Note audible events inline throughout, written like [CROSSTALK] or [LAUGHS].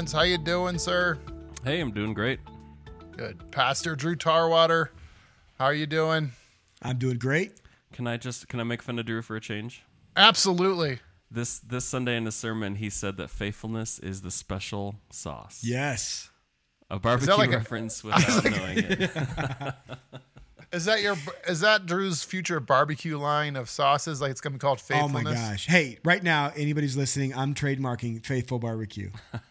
Lance. How you doing, sir? Hey, I'm doing great. Good. Pastor Drew Tarwater, how are you doing? I'm doing great. Can I just can I make fun of Drew for a change? Absolutely. This this Sunday in the sermon, he said that faithfulness is the special sauce. Yes. A barbecue like a- reference [LAUGHS] without knowing it. [LAUGHS] Is that your is that Drew's future barbecue line of sauces? Like it's gonna be called faithfulness. Oh my gosh. Hey, right now, anybody's listening, I'm trademarking Faithful Barbecue. [LAUGHS]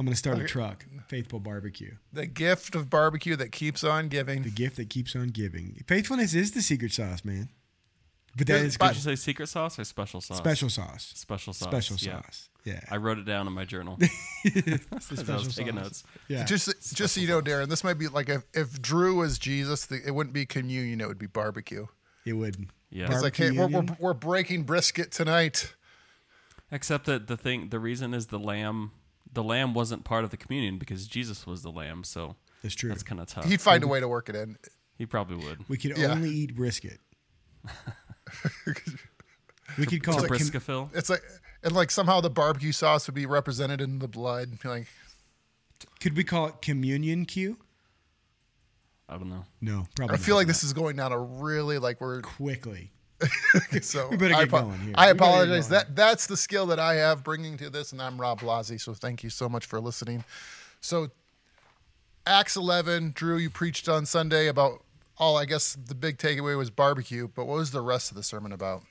I'm going to start a truck, Faithful Barbecue. The gift of barbecue that keeps on giving. The gift that keeps on giving. Faithfulness is the secret sauce, man. But that Good, Did you say secret sauce or special sauce? special sauce. Special sauce. Special yeah. sauce. Yeah. I wrote it down in my journal. It's [LAUGHS] [LAUGHS] the I special was taking notes. Yeah. Just just so you know, Darren, this might be like if, if Drew was Jesus, the, it wouldn't be communion, it would be barbecue. it would. Yeah. It's like, hey, we're, we're, we're breaking brisket tonight. Except that the thing, the reason is the lamb. The lamb wasn't part of the communion because Jesus was the lamb. So That's true. that's kind of tough. He'd find a way to work it in. he probably would. we could Yeah. only eat brisket. [LAUGHS] we could call It's a it com- briscafil. It's like and like somehow the barbecue sauce would be represented in the blood. Like could we call it communion Q? I don't know. No, probably I feel not. like this is going down a really like we're quickly. [LAUGHS] so We better I, going here. I get apologize. That that's the skill that I have bringing to this, and I'm Rob Blasi. So thank you so much for listening. So Acts 11, Drew, you preached on Sunday about all. I guess the big takeaway was barbecue, but what was the rest of the sermon about?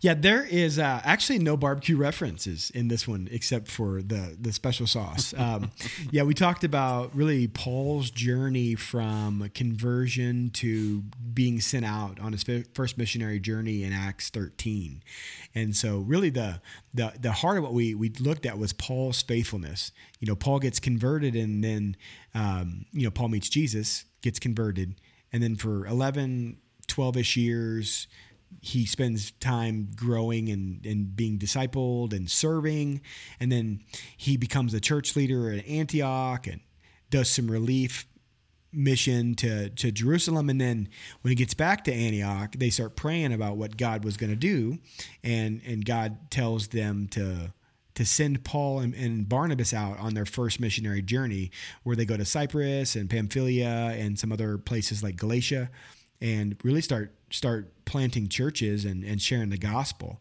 Yeah, there is uh, actually no barbecue references in this one except for the the special sauce. [LAUGHS] Um, yeah, we talked about really Paul's journey from conversion to being sent out on his first missionary journey in Acts 13, and so really the the the heart of what we we looked at was Paul's faithfulness. You know, Paul gets converted, and then um, you know Paul meets Jesus, gets converted, and then for 11, 12 ish years he spends time growing and, and being discipled and serving. And then he becomes a church leader at Antioch and does some relief mission to, to Jerusalem. And then when he gets back to Antioch, they start praying about what God was going to do. And, and God tells them to, to send Paul and, and Barnabas out on their first missionary journey, where they go to Cyprus and Pamphylia and some other places like Galatia, and really start start planting churches and, and sharing the gospel.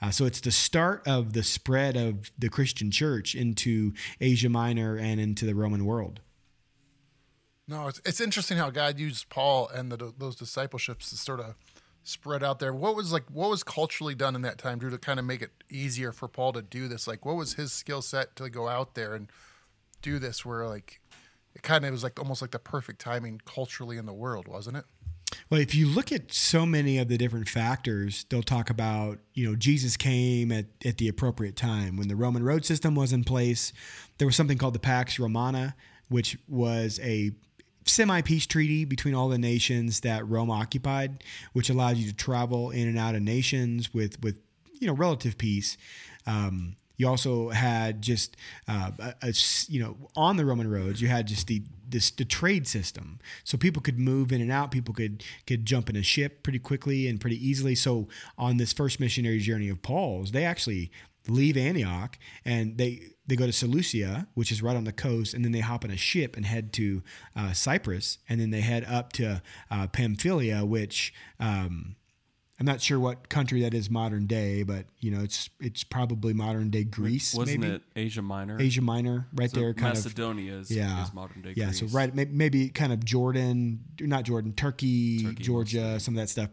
Uh, so it's the start of the spread of the Christian church into Asia Minor and into the Roman world. No, it's, it's interesting how God used Paul and the, those discipleships to sort of spread out there. What was like, what was culturally done in that time, Drew, to kind of make it easier for Paul to do this? Like, what was his skill set to go out there and do this? Where like, it kind of was like almost like the perfect timing culturally in the world, wasn't it? Well, if you look at so many of the different factors, they'll talk about, you know, Jesus came at, at the appropriate time. When the Roman road system was in place, there was something called the Pax Romana, which was a semi peace treaty between all the nations that Rome occupied, which allowed you to travel in and out of nations with, with you know, relative peace. Um, you also had just uh, a, a you know on the Roman roads you had just the this the trade system. So people could move in and out. People could could jump in a ship pretty quickly and pretty easily. So on this first missionary journey of Paul's they actually leave Antioch and they they go to Seleucia which is right on the coast and then they hop on a ship and head to uh, Cyprus. And then they head up to uh, Pamphylia which um, I'm not sure what country that is modern day, but you know it's it's probably modern day Greece, Wasn't maybe it Asia Minor? Asia Minor, right So there, kind of Macedonia is, yeah, is modern day yeah. Greece. So right, maybe kind of Jordan, not Jordan, Turkey, Turkey Georgia, some of that stuff.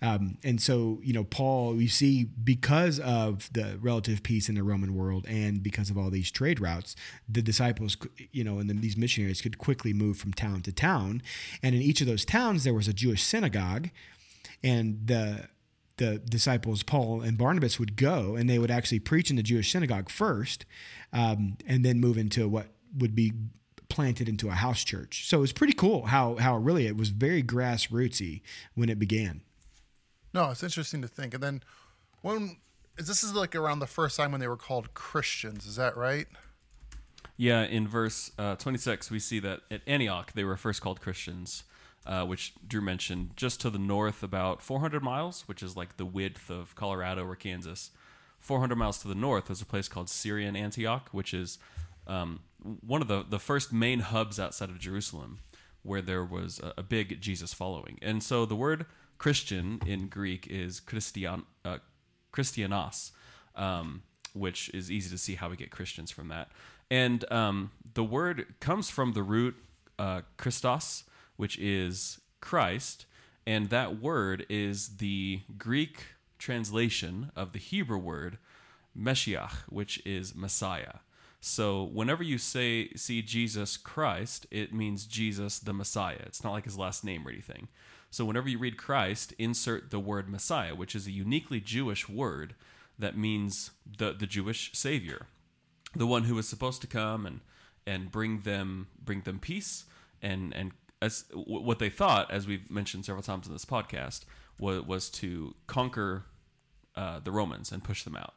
Um, and so you know, Paul, you see, because of the relative peace in the Roman world and because of all these trade routes, the disciples, you know, and then these missionaries could quickly move from town to town, and in each of those towns there was a Jewish synagogue, and the the disciples Paul and Barnabas would go and they would actually preach in the Jewish synagogue first, um, and then move into what would be planted into a house church. So it was pretty cool how how really it was very grassrootsy when it began. No, it's interesting to think. And then when is this is like around the first time when they were called Christians? Is that right? Yeah, in verse uh, 26, we see that at Antioch they were first called Christians, uh, which Drew mentioned, just to the north, about 400 miles, which is like the width of Colorado or Kansas. 400 miles to the north, is a place called Syrian Antioch, which is um, one of the, the first main hubs outside of Jerusalem where there was a, a big Jesus following. And so the word Christian in Greek is Christian, uh, Christianos, um, which is easy to see how we get Christians from that. And um, the word comes from the root uh, Christos, which is Christ, and that word is the Greek translation of the Hebrew word Meshiach, which is Messiah. So whenever you say see Jesus Christ, it means Jesus the Messiah. It's not like his last name or anything. So whenever you read Christ, insert the word Messiah, which is a uniquely Jewish word that means the the Jewish savior, the one who was supposed to come and and bring them bring them peace and and as what they thought, as we've mentioned several times in this podcast, was, was to conquer uh, the Romans and push them out.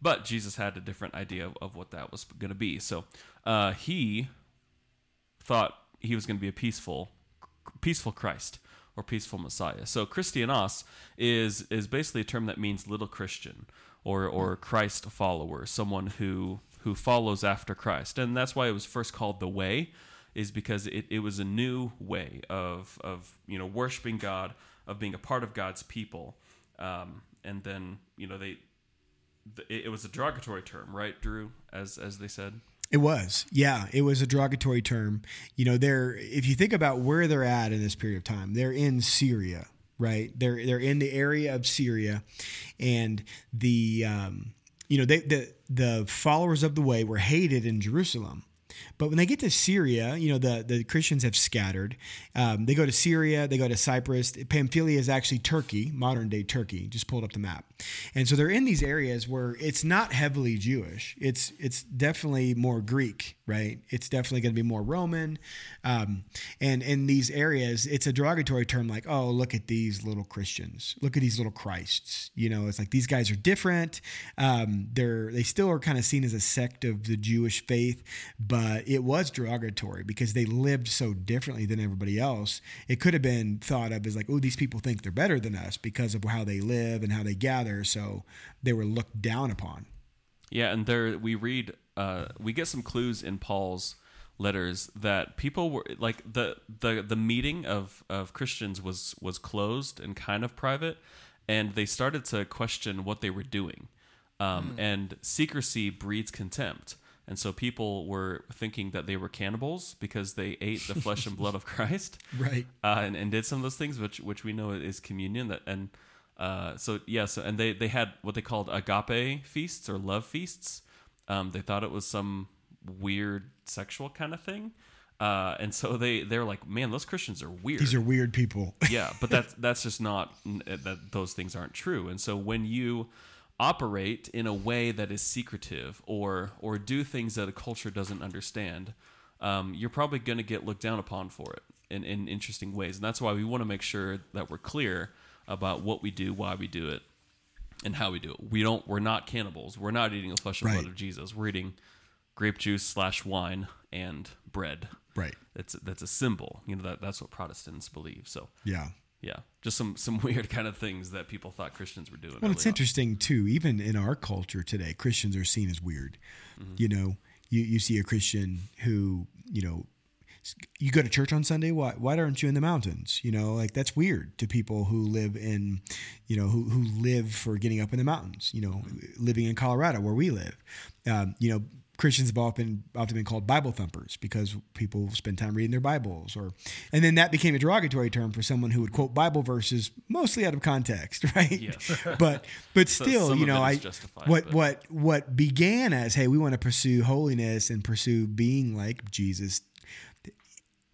But Jesus had a different idea of, of what that was going to be. So uh, he thought he was going to be a peaceful, peaceful Christ or peaceful Messiah. So Christianos is is basically a term that means little Christian or or Christ follower, someone who who follows after Christ, and that's why it was first called the Way is because it, it was a new way of of you know worshiping God, of being a part of God's people, um, and then you know they it, it was a derogatory term, right, Drew? As as they said. It was, yeah, it was a derogatory term. You know, they're if you think about where they're at in this period of time, they're in Syria, right? They're they're in the area of Syria, and the um, you know they, the the followers of the way were hated in Jerusalem but when they get to Syria, you know, the, the Christians have scattered. Um, they go to Syria, they go to Cyprus. Pamphylia is actually Turkey, modern day Turkey. Just pulled up the map. And so they're in these areas where it's not heavily Jewish. It's it's definitely more Greek, right? It's definitely going to be more Roman. Um, and in these areas, it's a derogatory term like, oh, look at these little Christians. Look at these little Christs. You know, it's like these guys are different. Um, they're they still are kind of seen as a sect of the Jewish faith, but it was derogatory because they lived so differently than everybody else. It could have been thought of as like, oh, these people think they're better than us because of how they live and how they gather. So they were looked down upon. Yeah, and there we read, uh, we get some clues in Paul's letters that people were like the the the meeting of of Christians was was closed and kind of private, and they started to question what they were doing, um, mm. and secrecy breeds contempt. And so people were thinking that they were cannibals because they ate the flesh and blood of [LAUGHS] Christ, [LAUGHS] right? Uh, and, and did some of those things, which which we know is communion. That and uh, so yeah, so and they they had what they called agape feasts or love feasts. Um, they thought it was some weird sexual kind of thing. Uh, and so they they're like, man, those Christians are weird. These are weird people. yeah, but that's that's just not that those things aren't true. And so when you operate in a way that is secretive or or do things that a culture doesn't understand, um, you're probably going to get looked down upon for it in, in interesting ways. And that's why we want to make sure that we're clear about what we do, why we do it, and how we do it. We don't. We're not cannibals. We're not eating the flesh and right. blood of Jesus. We're eating grape juice slash wine and bread. Right. That's that's a symbol. You know that that's what Protestants believe. So yeah yeah, just some some [LAUGHS] weird kind of things that people thought Christians were doing. Well, it's on. interesting too. Even in our culture today, Christians are seen as weird. Mm-hmm. You know, you you see a Christian who you know you go to church on Sunday. Why why aren't you in the mountains? You know, like that's weird to people who live in, you know, who who live for getting up in the mountains. You know, mm-hmm. living in Colorado where we live. Um, you know, Christians have often often been called Bible thumpers because people spend time reading their Bibles, or and then that became a derogatory term for someone who would quote Bible verses mostly out of context, [LAUGHS] right? Yes. but but [LAUGHS] still, so you know, I what but. what what began as hey, we want to pursue holiness and pursue being like Jesus,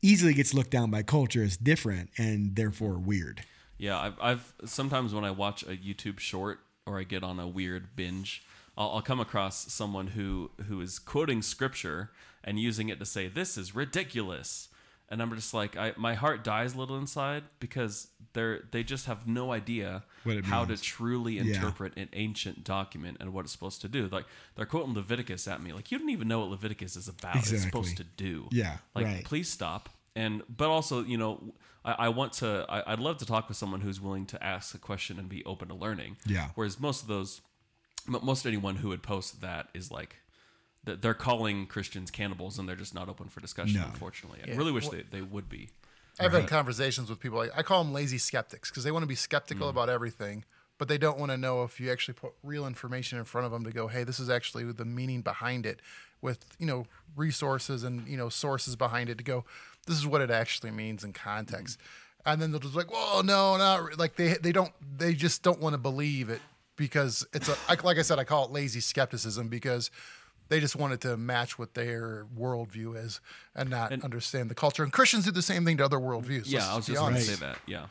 easily gets looked down by culture as different and therefore weird. Yeah, I've, I've sometimes when I watch a YouTube short or I get on a weird binge I'll, I'll come across someone who who is quoting scripture and using it to say this is ridiculous and I'm just like, I, my heart dies a little inside because they're they just have no idea how to truly interpret yeah. an ancient document and what it's supposed to do. Like they're quoting Leviticus at me, like you don't even know what Leviticus is about. Exactly. It's supposed to do. Yeah, like right. please stop. And but also, you know, I, I want to. I, I'd love to talk with someone who's willing to ask a question and be open to learning. Yeah. Whereas most of those But most anyone who would post that is like th- they're calling Christians cannibals and they're just not open for discussion. No. Unfortunately, I really wish Well- they, they would be. I've had conversations with people. Like, I call them lazy skeptics because they want to be skeptical mm. about everything, but they don't want to know if you actually put real information in front of them to go, "Hey, this is actually the meaning behind it," with you know resources and you know sources behind it to go, "This is what it actually means in context." Mm. And then they'll just like, "Well, no, not re-" like they they don't they just don't want to believe it because it's a I- like I said, I call it lazy skepticism because. They just wanted to match what their worldview is and not understand the culture. And Christians do the same thing to other worldviews. Yeah, I was just going to say that. Yeah,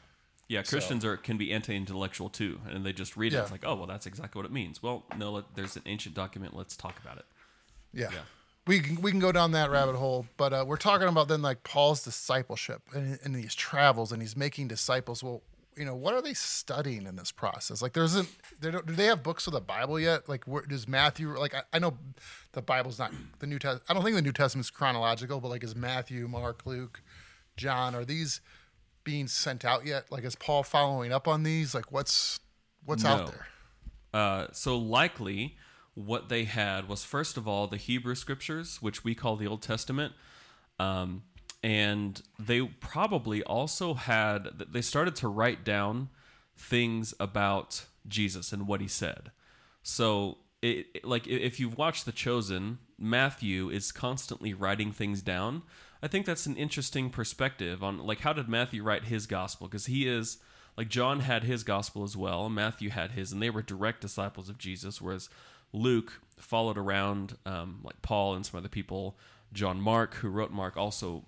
yeah. Christians are can be anti-intellectual too, and they just read it. Yeah. It's like, oh, well, that's exactly what it means. Well, no, let, there's an ancient document. Let's talk about it. Yeah. Yeah. We can, we can go down that rabbit hole, but uh, we're talking about then like Paul's discipleship and, and these travels, and he's making disciples. Well, you know, what are they studying in this process? Like, there isn't, they don't, do they have books of the Bible yet? Like, where does Matthew, like, I, I know the Bible's not the New Testament. I don't think the New Testament's chronological, but like, is Matthew, Mark, Luke, John, are these being sent out yet? Like, is Paul following up on these? Like, what's, what's No. out there? Uh, so likely, what they had was first of all the Hebrew scriptures, which we call the Old Testament, um, and they probably also had. They started to write down things about Jesus and what he said. So, it, it- like if you've watched The Chosen, Matthew is constantly writing things down. I think that's an interesting perspective on like how did Matthew write his gospel because he is like John had his gospel as well, Matthew had his, and they were direct disciples of Jesus, whereas Luke followed around um, like Paul and some other people. John Mark, who wrote Mark, also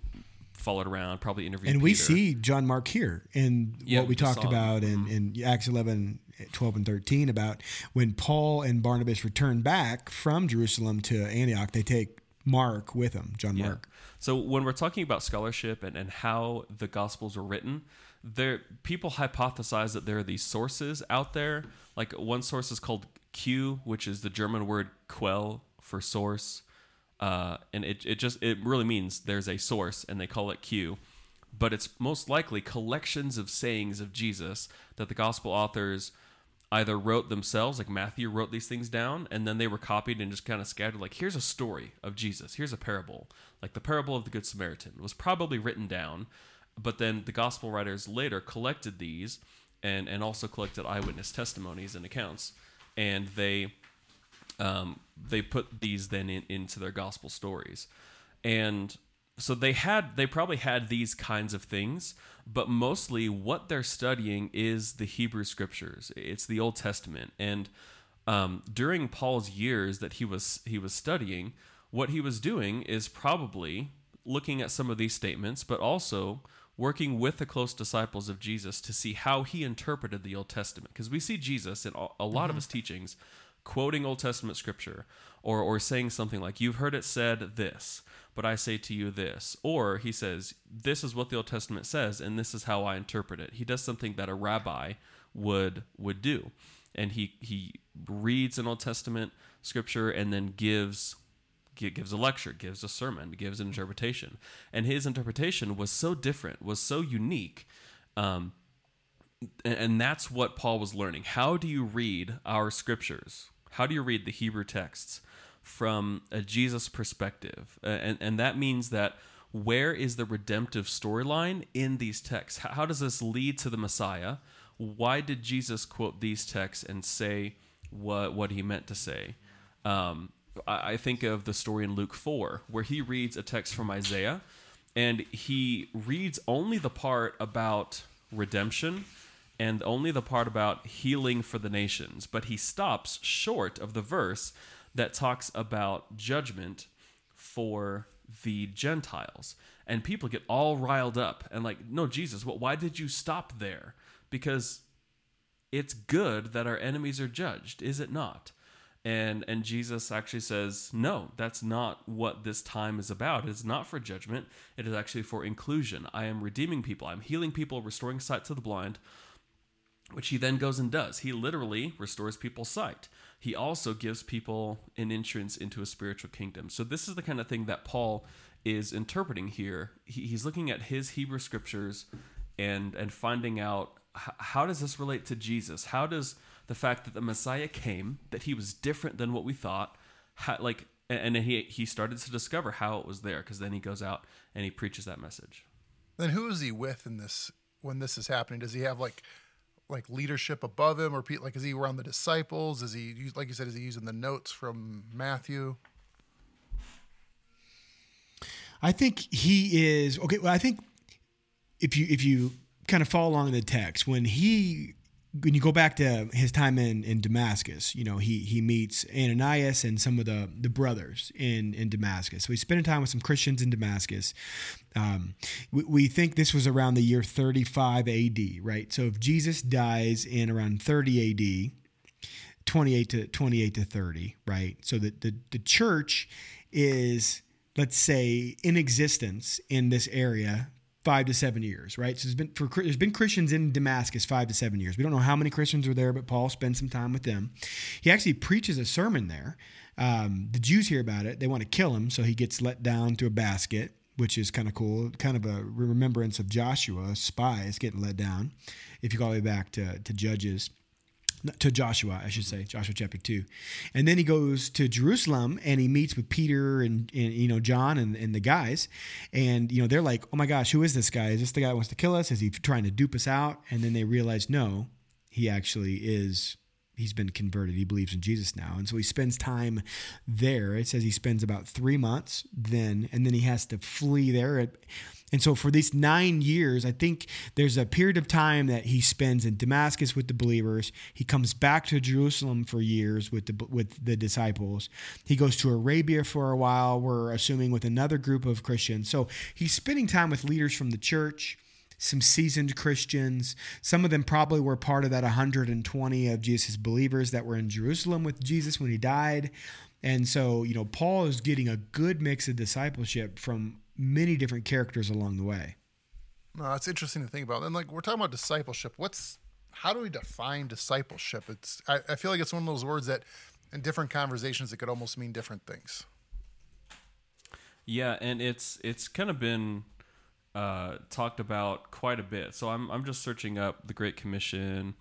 followed around, probably interviewed. and we see John Mark here in Yeah, what we we talked about in, mm-hmm. in Acts 11, 12, and 13 about when Paul and Barnabas return back from Jerusalem to Antioch, they take Mark with them, John Yeah. Mark. So when we're talking about scholarship and, and how the Gospels were written, there people hypothesize that there are these sources out there. Like one source is called Q, which is the German word quell for source, uh, and it it just it really means there's a source, and they call it Q. But it's most likely collections of sayings of Jesus that the gospel authors either wrote themselves, like Matthew wrote these things down, and then they were copied and just kind of scattered. Like, here's a story of Jesus. Here's a parable. Like the parable of the Good Samaritan was probably written down, but then the gospel writers later collected these and, and also collected eyewitness testimonies and accounts, and they um, they put these then in, into their gospel stories. And so they had they probably had these kinds of things but mostly what they're studying is the hebrew scriptures. It's the old testament. And um, during paul's years that he was he was studying what he was doing is probably looking at some of these statements but also working with the close disciples of jesus to see how he interpreted the old testament. Because we see jesus in a a lot of his teachings quoting Old Testament scripture or, or saying something like, You've heard it said this, but I say to you this. Or he says, This is what the Old Testament says, and this is how I interpret it. He does something that a rabbi would would do. And he, he reads an Old Testament scripture and then gives gives a lecture, gives a sermon, gives an interpretation. And his interpretation was so different, was so unique. Um, and, and that's what Paul was learning. How do you read our scriptures? How do you read the Hebrew texts from a Jesus perspective? Uh, and, and that means that where is the redemptive storyline in these texts? How, how does this lead to the Messiah? Why did Jesus quote these texts and say what, what he meant to say? Um, I, I think of the story in Luke 4, where he reads a text from Isaiah and he reads only the part about redemption and only the part about healing for the nations, but he stops short of the verse that talks about judgment for the Gentiles. And people get all riled up and like, no, Jesus, well, why did you stop there? Because it's good that our enemies are judged, is it not? And and Jesus actually says, no, that's not what this time is about. It's not for judgment. It is actually for inclusion. I am redeeming people. I'm healing people, restoring sight to the blind, which he then goes and does. He literally restores people's sight. He also gives people an entrance into a spiritual kingdom. So this is the kind of thing that Paul is interpreting here. He, he's looking at his Hebrew scriptures and and finding out how does this relate to Jesus? How does the fact that the Messiah came, that he was different than what we thought, how, like, and he he started to discover how it was there because then he goes out and he preaches that message. Then who is he with in this when this is happening? Does he have like like leadership above him, or like is he around the disciples? Is he like you said? Is he using the notes from Matthew? I think he is okay. Well, I think if you if you kind of follow along in the text, when he when you go back to his time in, in Damascus, you know, he he meets Ananias and some of the the brothers in in Damascus. So he's spending time with some Christians in Damascus. Um, we, we think this was around the year 35 AD, right? So if Jesus dies in around 30 AD, 28 to 28 to 30, right? So that the the church is let's say in existence in this area five to seven years, right? So there's been for there's been Christians in Damascus five to seven years. We don't know how many Christians are there, but Paul spends some time with them. He actually preaches a sermon there. Um, the Jews hear about it; they want to kill him, so he gets let down to a basket, which is kind of cool, kind of a remembrance of Joshua, spies getting let down. If you go all the way back to to Judges to Joshua, I should say, Joshua chapter two, and then he goes to Jerusalem and he meets with Peter and, and you know John and, and the guys, and you know they're like, oh my gosh, who is this guy? Is this the guy who wants to kill us? Is he trying to dupe us out? And then they realize, no, he actually is. He's been converted. He believes in Jesus now, and so he spends time there. It says he spends about three months then, and then he has to flee there. And so for these nine years, I think there's a period of time that he spends in Damascus with the believers. He comes back to Jerusalem for years with the with the disciples. He goes to Arabia for a while. We're assuming with another group of Christians. So he's spending time with leaders from the church some seasoned Christians. Some of them probably were part of that 120 of Jesus' believers that were in Jerusalem with Jesus when he died. And so, you know, Paul is getting a good mix of discipleship from many different characters along the way. No, it's interesting to think about. And like we're talking about discipleship. What's how do we define discipleship? It's I, I feel like it's one of those words that in different conversations it could almost mean different things. Yeah, and it's it's kind of been uh, talked about quite a bit. So I'm I'm just searching up the Great Commission.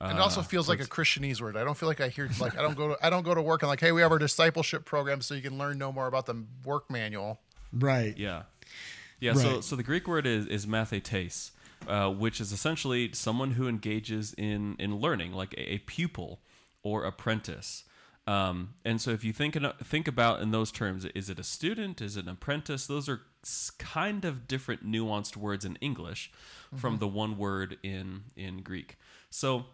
And it also Uh, feels like a Christianese word. I don't feel like I hear like I don't go to I don't go to work and like, hey, we have our discipleship program so you can learn no more about the work manual. Right. Yeah, yeah. So Right. so the Greek word is is mathetes, uh, which is essentially someone who engages in in learning, like a, a pupil or apprentice. Um, and so if you think in, think about in those terms, is it a student? Is it an apprentice? Those are kind of different nuanced words in English from the one word in in Greek. So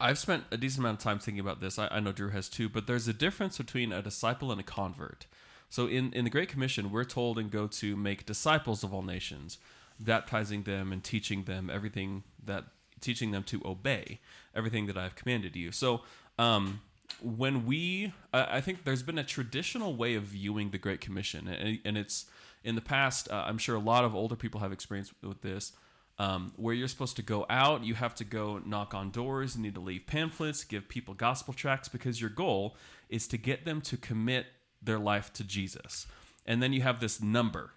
I've spent a decent amount of time thinking about this. I, I know Drew has too, but there's a difference between a disciple and a convert. So in, in the Great Commission, we're told and go to make disciples of all nations, baptizing them and teaching them everything that teaching them to obey everything that I've commanded you. So um, when we, I think there's been a traditional way of viewing the Great Commission, and, and it's in the past. Uh, I'm sure a lot of older people have experience with this um, where you're supposed to go out, you have to go knock on doors, you need to leave pamphlets, give people gospel tracts, because your goal is to get them to commit their life to Jesus. And then you have this number.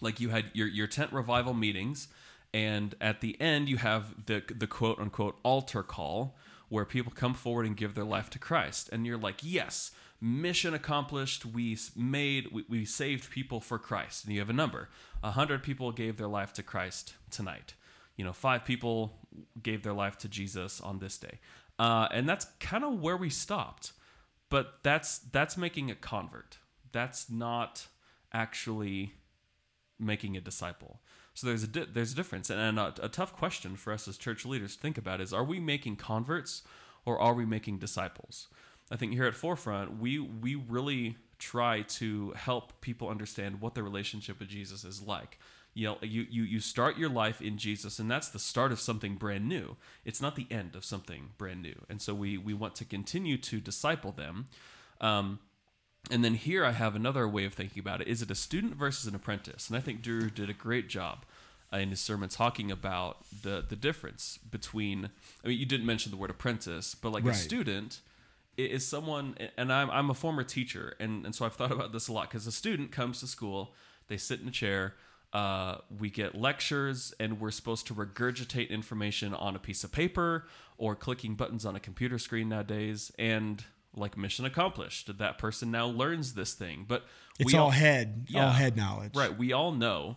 Like you had your, your tent revival meetings, and at the end, you have the, the quote unquote altar call, where people come forward and give their life to Christ. And you're like, yes, mission accomplished. We made, we, we saved people for Christ. And you have a number. A hundred people gave their life to Christ tonight. You know, five people gave their life to Jesus on this day. Uh, and that's kind of where we stopped. But that's that's making a convert. That's not actually making a disciple. So there's a di- there's a difference, and, and a, a tough question for us as church leaders to think about is: Are we making converts, or are we making disciples? I think here at Forefront, we we really try to help people understand what their relationship with Jesus is like. You know, you, you you start your life in Jesus, and that's the start of something brand new. It's not the end of something brand new, and so we we want to continue to disciple them. Um, and then here I have another way of thinking about it. Is it a student versus an apprentice? And I think Drew did a great job uh, in his sermon talking about the the difference between. I mean, you didn't mention the word apprentice, but like a student is someone, and I'm I'm a former teacher, and and so I've thought about this a lot because a student comes to school, they sit in a chair. Uh, we get lectures, and we're supposed to regurgitate information on a piece of paper or clicking buttons on a computer screen nowadays. And like mission accomplished, that person now learns this thing. But It's we all head, all Yeah. head knowledge. Right. We all know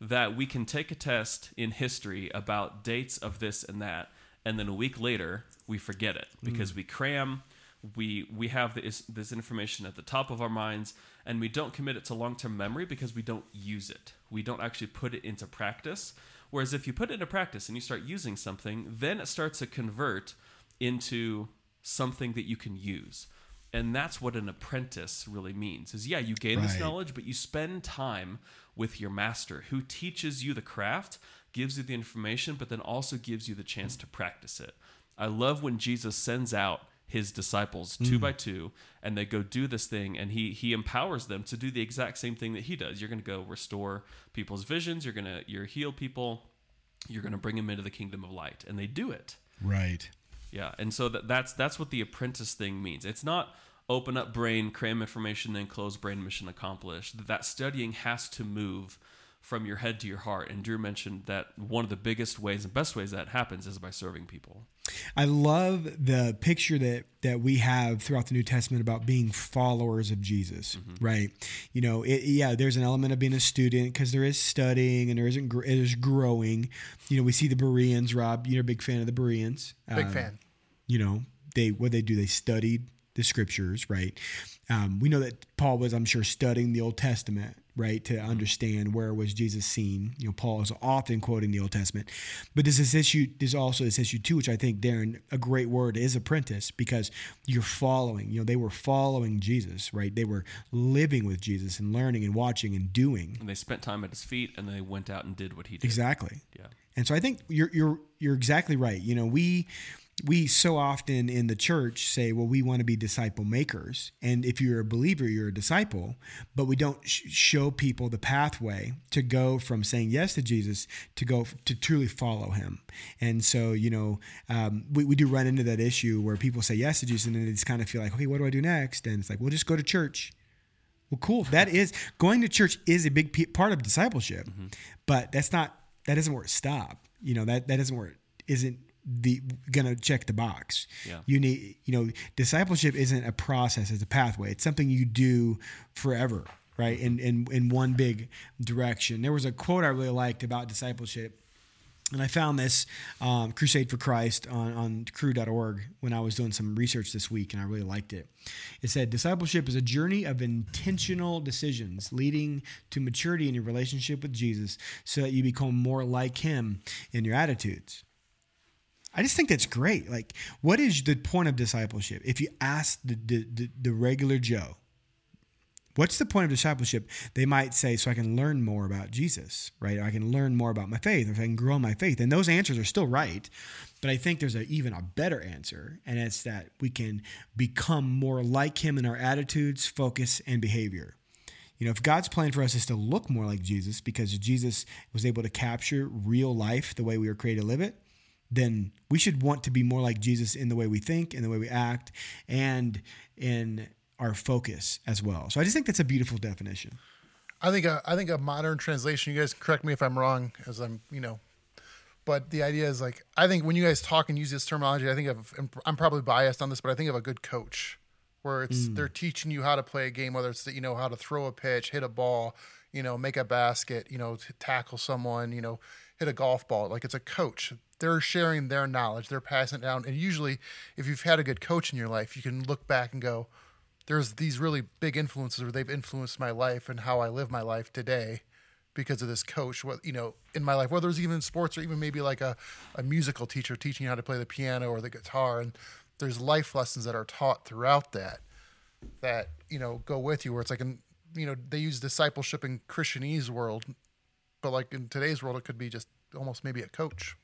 that we can take a test in history about dates of this and that, and then a week later we forget it because we cram. We we have this this information at the top of our minds, and we don't commit it to long term memory because we don't use it. We don't actually put it into practice. Whereas if you put it into practice and you start using something, then it starts to convert into something that you can use. And that's what an apprentice really means. Is yeah, you gain this knowledge, but you spend time with your master who teaches you the craft, gives you the information, but then also gives you the chance to practice it. I love when Jesus sends out his disciples hmm. two by two and they go do this thing and he he empowers them to do the exact same thing that he does. You're going to go restore people's visions, you're going to you're heal people, you're going to bring them into the kingdom of light and they do it. Right. Yeah, and so that, that's that's what the apprentice thing means. It's not open up brain, cram information, then close brain, mission accomplished. That studying has to move from your head to your heart. And Drew mentioned that one of the biggest ways and best ways that happens is by serving people. I love the picture that that we have throughout the New Testament about being followers of Jesus, right? You know, it, yeah, there's an element of being a student because there is studying and there isn't gr- there's growing. You know, we see the Bereans. Rob, you're a big fan of the Bereans. Big Um, fan. you know they what they do they studied the scriptures right um, we know that paul was i'm sure studying the old testament right to mm-hmm. understand where was jesus seen you know paul is often quoting the old testament but there's this issue there's also this issue too which i think darren a great word is apprentice because you're following you know they were following jesus right they were living with jesus and learning and watching and doing And they spent time at his feet and they went out and did what he did. exactly Yeah. and so I think you're you're you're exactly right. You know, we we so often in the church say, well, we want to be disciple makers, and if you're a believer, you're a disciple, but we don't sh- show people the pathway to go from saying yes to Jesus to go f- to truly follow Him. And so, you know, um, we we do run into that issue where people say yes to Jesus, and then they just kind of feel like, okay, what do I do next? And it's like, well, just go to church. Well, cool. That is going to church is a big p- part of discipleship, but that's not that isn't where it stops. You know that that isn't where it isn't the gonna check the box. Yeah. You need you know discipleship isn't a process; it's a pathway. It's something you do forever, right? In in in one big direction. There was a quote I really liked about discipleship. And I found this um, Crusade for Christ on, on cru.org when I was doing some research this week, and I really liked it. It said, Discipleship is a journey of intentional decisions leading to maturity in your relationship with Jesus so that you become more like Him in your attitudes. I just think that's great. Like, what is the point of discipleship? If you ask the, the, the, the regular Joe, What's the point of discipleship? They might say, so I can learn more about Jesus, right? I can learn more about my faith, or I can grow my faith. And those answers are still right. But I think there's a, even a better answer, and it's that we can become more like him in our attitudes, focus, and behavior. You know, if God's plan for us is to look more like Jesus because Jesus was able to capture real life the way we were created to live it, then we should want to be more like Jesus in the way we think, in the way we act, and in our focus as well. So I just think that's a beautiful definition. I think a, I think a modern translation. You guys correct me if I'm wrong, as I'm you know, but the idea is like I think when you guys talk and use this terminology, I think of I'm probably biased on this, but I think of a good coach where it's mm. they're teaching you how to play a game, whether it's that you know how to throw a pitch, hit a ball, you know, make a basket, you know, to tackle someone, you know, hit a golf ball. Like it's a coach. They're sharing their knowledge. They're passing it down. And usually, if you've had a good coach in your life, you can look back and go, there's these really big influences where they've influenced my life and how I live my life today because of this coach what you know in my life whether it's even sports or even maybe like a, a musical teacher teaching you how to play the piano or the guitar and there's life lessons that are taught throughout that that you know go with you where it's like in you know they use discipleship in christianese world but like in today's world it could be just almost maybe a coach.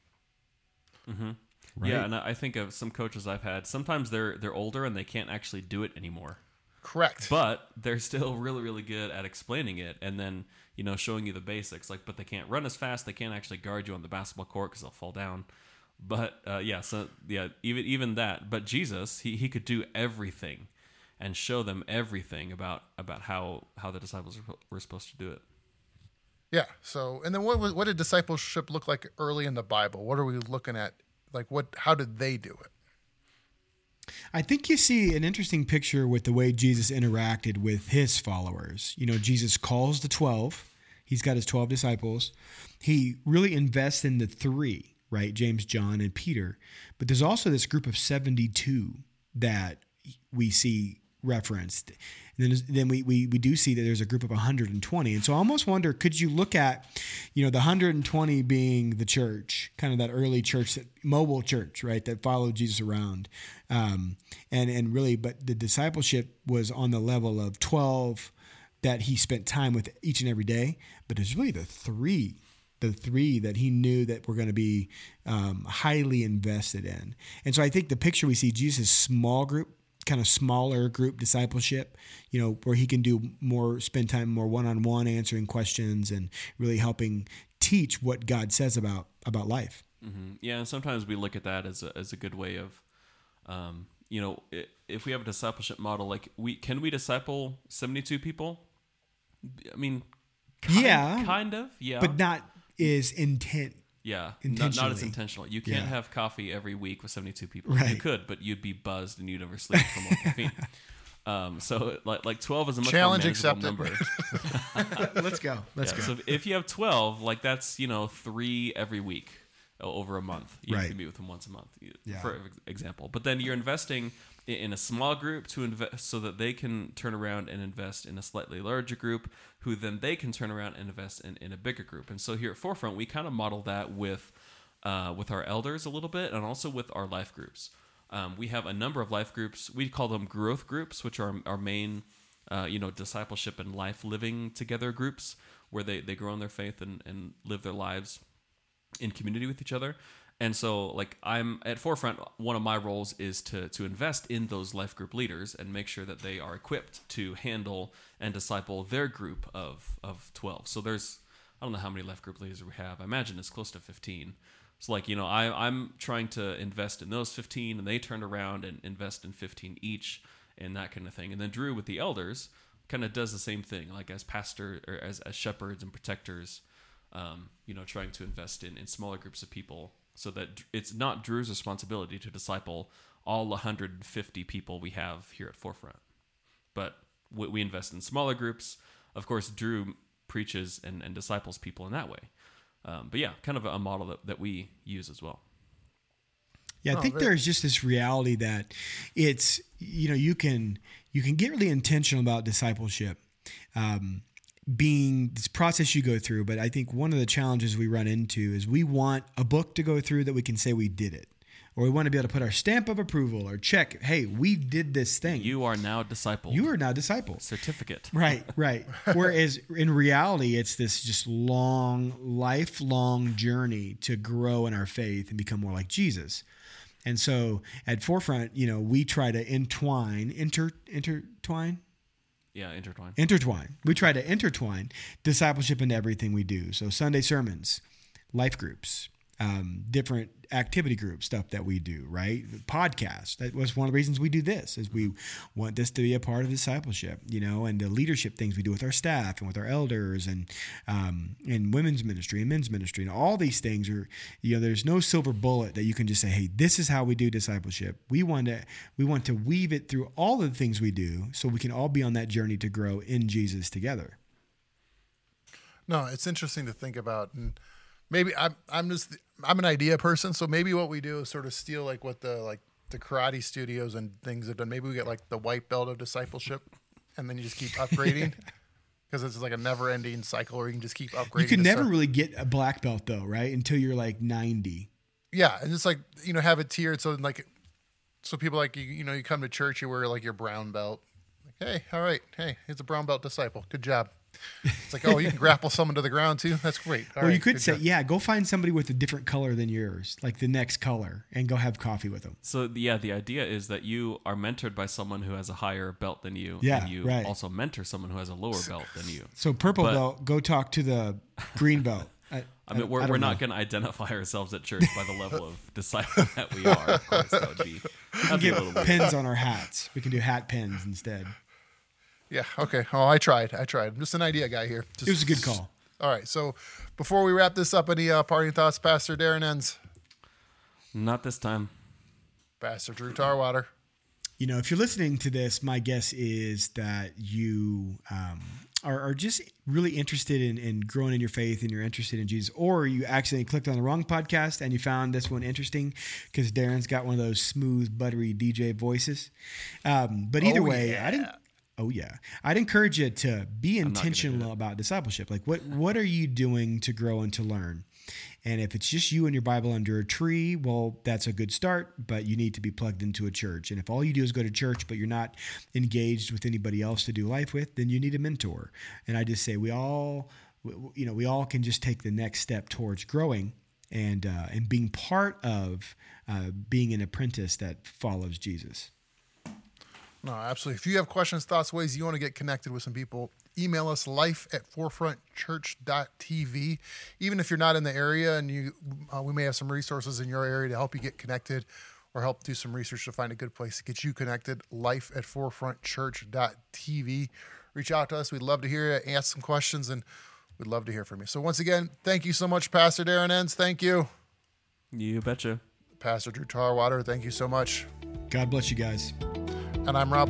Yeah, and I I think of some coaches I've had. Sometimes they're they're older and they can't actually do it anymore. correct. But they're still really really good at explaining it and then you know showing you the basics like but they can't run as fast they can't actually guard you on the basketball court because they'll fall down. But uh, yeah so yeah even even that but jesus he, he could do everything and show them everything about about how how the disciples were- were supposed to do it Yeah. So, and then what was, what did discipleship look like early in the Bible? What are we looking at? Like, what? How did they do it? I think you see an interesting picture with the way Jesus interacted with his followers. You know, Jesus calls the 12, he's got his 12 disciples. He really invests in the three, right? James, John, and Peter. But there's also this group of 72 that we see referenced. And then, then we, we, we do see that there's a group of 120. And so I almost wonder, could you look at, you know, the 120 being the church, kind of that early church, that mobile church, right, that followed Jesus around. Um, and, and really, but the discipleship was on the level of 12 that he spent time with each and every day. But it's really the three the three that he knew that were going to be um, highly invested in. And so I think the picture we see Jesus' small group kind of smaller group discipleship, you know, where he can do more, spend time more one on one answering questions and really helping teach what God says about about life. Mm-hmm. Yeah, and sometimes we look at that as a, as a good way of, um, you know, if we have a discipleship model, like we can we disciple seventy two people. I mean, kind, yeah, kind of, yeah, but not is intent yeah, not, not, as intentional. You can't yeah. have coffee every week with 72 people. Right. You could, but you'd be buzzed and you'd never sleep for more [LAUGHS] caffeine. Um, so like like 12 is a much challenge accepted number. [LAUGHS] Let's go. Let's yeah, go. So if you have 12, like that's, you know, 3 every week over a month. You right. can meet with them once a month, yeah. for example. But then you're investing in a small group to invest so that they can turn around and invest in a slightly larger group who then they can turn around and invest in, in a bigger group. And so here at forefront we kind of model that with uh, with our elders a little bit and also with our life groups. Um, we have a number of life groups. We call them growth groups which are our main uh, you know discipleship and life living together groups where they, they grow in their faith and, and live their lives in community with each other and so, like, I'm at Forefront. One of my roles is to to invest in those life group leaders and make sure that they are equipped to handle and disciple their group of of twelve. So there's I don't know how many life group leaders we have. I imagine it's close to fifteen. So like you know, I I'm trying to invest in those fifteen, and they turn around and invest in fifteen each, and that kind of thing. And then Drew with the elders kind of does the same thing, like as pastor or as as shepherds and protectors. Um, you know, trying to invest in in smaller groups of people so that it's not Drew's responsibility to disciple all 150 people we have here at Forefront. But we invest in smaller groups. Of course, Drew preaches and, and disciples people in that way. Um, but yeah, kind of a model that, that we use as well. Yeah, I oh, think there's just this reality that it's you know you can you can get really intentional about discipleship, um, being this process you go through. But I think one of the challenges we run into is we want a book to go through that we can say we did it. Or we want to be able to put our stamp of approval or check, hey, we did this thing. You are now disciple. You are now disciple. Certificate. Right, [LAUGHS] right. Whereas in reality, it's this just long, lifelong journey to grow in our faith and become more like Jesus. And so at Forefront, you know, we try to entwine, inter, intertwine, yeah, intertwine. Intertwine. We try to intertwine discipleship into everything we do. So Sunday sermons, life groups, um, different activity group stuff that we do, right? Podcast. That was one of the reasons we do this, is we want this to be a part of discipleship, you know, and the leadership things we do with our staff and with our elders and um, and women's ministry and men's ministry and all these things are, you know, there's no silver bullet that you can just say, hey, this is how we do discipleship. We want to we want to weave it through all the things we do so we can all be on that journey to grow in Jesus together. No, it's interesting to think about and maybe I'm I'm just I'm an idea person, so maybe what we do is sort of steal like what the like the karate studios and things have done. Maybe we get like the white belt of discipleship, and then you just keep upgrading [LAUGHS] because it's like a never ending cycle, where you can just keep upgrading. You can never start. really get a black belt though, right? Until you're like ninety. Yeah, and it's like you know have it tiered so like so people like you you know you come to church you wear like your brown belt. Like, hey, all right, hey, he's a brown belt disciple. Good job. It's like, oh, you can grapple [LAUGHS] someone to the ground too. That's great. All or right, you could say, job. yeah, go find somebody with a different color than yours, like the next color, and go have coffee with them. So yeah, the idea is that you are mentored by someone who has a higher belt than you. Yeah, and you right. also mentor someone who has a lower belt than you. So purple but, belt, go talk to the green [LAUGHS] belt. I, I mean, we're, I we're not going to identify ourselves at church by the level [LAUGHS] of disciple that we are. Of course, that would be. We can get pins on our hats. We can do hat pins instead. Yeah. Okay. Oh, I tried. I tried. I'm just an idea guy here. Just, it was a good call. All right. So before we wrap this up, any uh, parting thoughts, Pastor Darren Ends, Not this time. Pastor Drew Tarwater? you know, if you're listening to this, my guess is that you um, are, are just really interested in, in growing in your faith and you're interested in Jesus, or you accidentally clicked on the wrong podcast and you found this one interesting because Darren's got one of those smooth, buttery DJ voices. Um, but either Oh, way, yeah. I didn't. Oh yeah, I'd encourage you to be not gonna do intentional about discipleship. Like, what what are you doing to grow and to learn? And if it's just you and your Bible under a tree, well, that's a good start, but you need to be plugged into a church. And if all you do is go to church, but you're not engaged with anybody else to do life with, then you need a mentor. And I just say we all, you know, we all can just take the next step towards growing and uh, and being part of uh, being an apprentice that follows Jesus. No, absolutely. If you have questions, thoughts, ways you want to get connected with some people, email us life at forefrontchurch.tv. Even if you're not in the area and you, uh, we may have some resources in your area to help you get connected or help do some research to find a good place to get you connected. Life at forefrontchurch.tv. Reach out to us. We'd love to hear you, ask some questions, and we'd love to hear from you. So, once again, thank you so much, Pastor Darren Enns. Thank you. You betcha. Pastor Drew Tarwater, thank you so much. God bless you guys. And I'm Rob